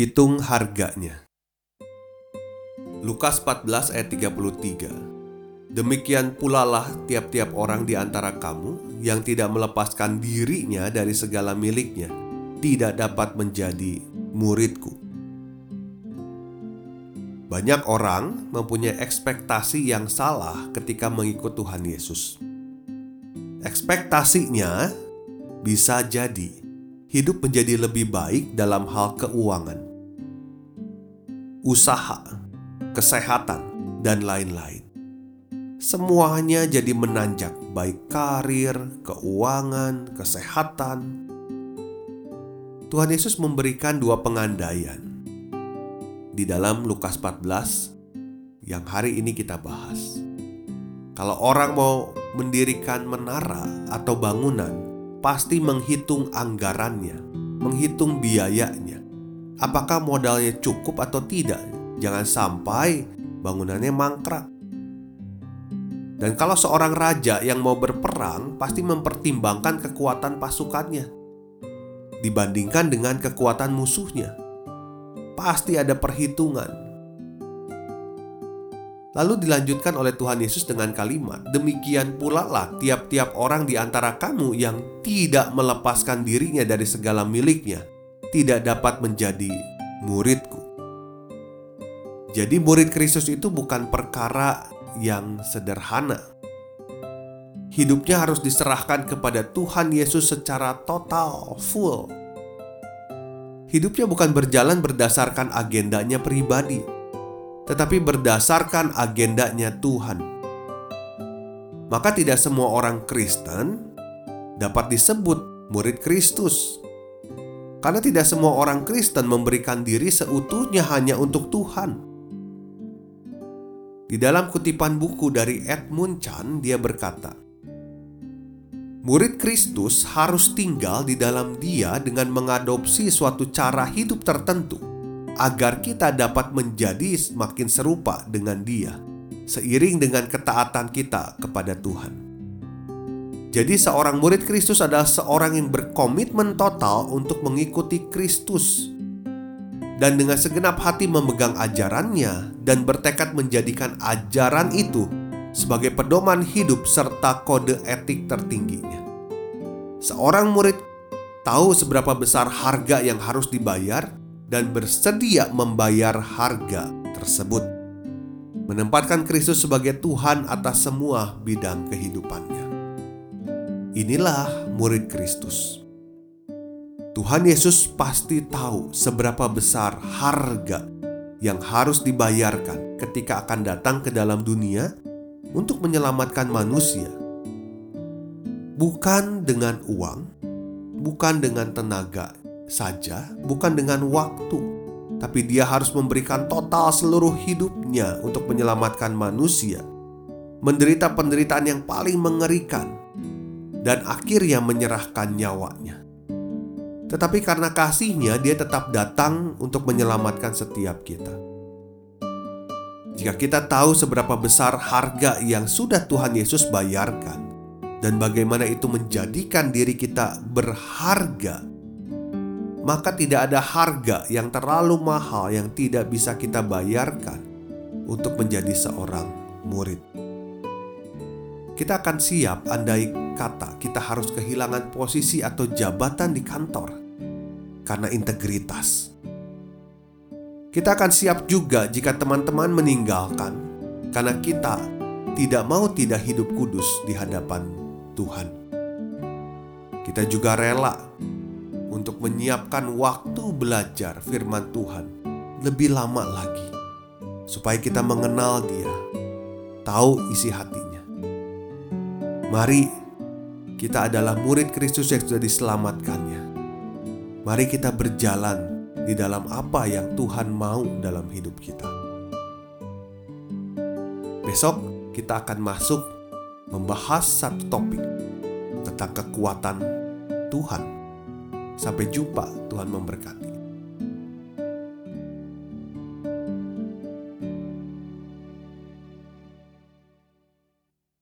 Hitung harganya. Lukas 14 ayat 33. Demikian pula lah tiap-tiap orang di antara kamu yang tidak melepaskan dirinya dari segala miliknya tidak dapat menjadi muridku. Banyak orang mempunyai ekspektasi yang salah ketika mengikut Tuhan Yesus. Ekspektasinya bisa jadi hidup menjadi lebih baik dalam hal keuangan, usaha, kesehatan, dan lain-lain. Semuanya jadi menanjak, baik karir, keuangan, kesehatan. Tuhan Yesus memberikan dua pengandaian di dalam Lukas 14 yang hari ini kita bahas. Kalau orang mau mendirikan menara atau bangunan, pasti menghitung anggarannya, menghitung biayanya. Apakah modalnya cukup atau tidak? Jangan sampai bangunannya mangkrak. Dan kalau seorang raja yang mau berperang pasti mempertimbangkan kekuatan pasukannya dibandingkan dengan kekuatan musuhnya. Pasti ada perhitungan Lalu dilanjutkan oleh Tuhan Yesus dengan kalimat, "Demikian pula lah tiap-tiap orang di antara kamu yang tidak melepaskan dirinya dari segala miliknya, tidak dapat menjadi muridku." Jadi murid Kristus itu bukan perkara yang sederhana. Hidupnya harus diserahkan kepada Tuhan Yesus secara total, full. Hidupnya bukan berjalan berdasarkan agendanya pribadi, tetapi berdasarkan agendanya Tuhan. Maka tidak semua orang Kristen dapat disebut murid Kristus. Karena tidak semua orang Kristen memberikan diri seutuhnya hanya untuk Tuhan. Di dalam kutipan buku dari Edmund Chan, dia berkata, Murid Kristus harus tinggal di dalam dia dengan mengadopsi suatu cara hidup tertentu agar kita dapat menjadi semakin serupa dengan Dia, seiring dengan ketaatan kita kepada Tuhan. Jadi, seorang murid Kristus adalah seorang yang berkomitmen total untuk mengikuti Kristus dan dengan segenap hati memegang ajarannya dan bertekad menjadikan ajaran itu sebagai pedoman hidup serta kode etik tertingginya. Seorang murid tahu seberapa besar harga yang harus dibayar dan bersedia membayar harga tersebut. Menempatkan Kristus sebagai Tuhan atas semua bidang kehidupannya. Inilah murid Kristus. Tuhan Yesus pasti tahu seberapa besar harga yang harus dibayarkan ketika akan datang ke dalam dunia untuk menyelamatkan manusia. Bukan dengan uang, bukan dengan tenaga saja, bukan dengan waktu, tapi dia harus memberikan total seluruh hidupnya untuk menyelamatkan manusia, menderita penderitaan yang paling mengerikan, dan akhirnya menyerahkan nyawanya. Tetapi karena kasihnya, dia tetap datang untuk menyelamatkan setiap kita. Jika kita tahu seberapa besar harga yang sudah Tuhan Yesus bayarkan, dan bagaimana itu menjadikan diri kita berharga maka tidak ada harga yang terlalu mahal yang tidak bisa kita bayarkan untuk menjadi seorang murid. Kita akan siap andai kata kita harus kehilangan posisi atau jabatan di kantor karena integritas. Kita akan siap juga jika teman-teman meninggalkan karena kita tidak mau tidak hidup kudus di hadapan Tuhan. Kita juga rela untuk menyiapkan waktu belajar firman Tuhan lebih lama lagi, supaya kita mengenal Dia, tahu isi hatinya. Mari kita adalah murid Kristus yang sudah diselamatkannya. Mari kita berjalan di dalam apa yang Tuhan mau dalam hidup kita. Besok kita akan masuk membahas satu topik tentang kekuatan Tuhan. Sampai jumpa, Tuhan memberkati.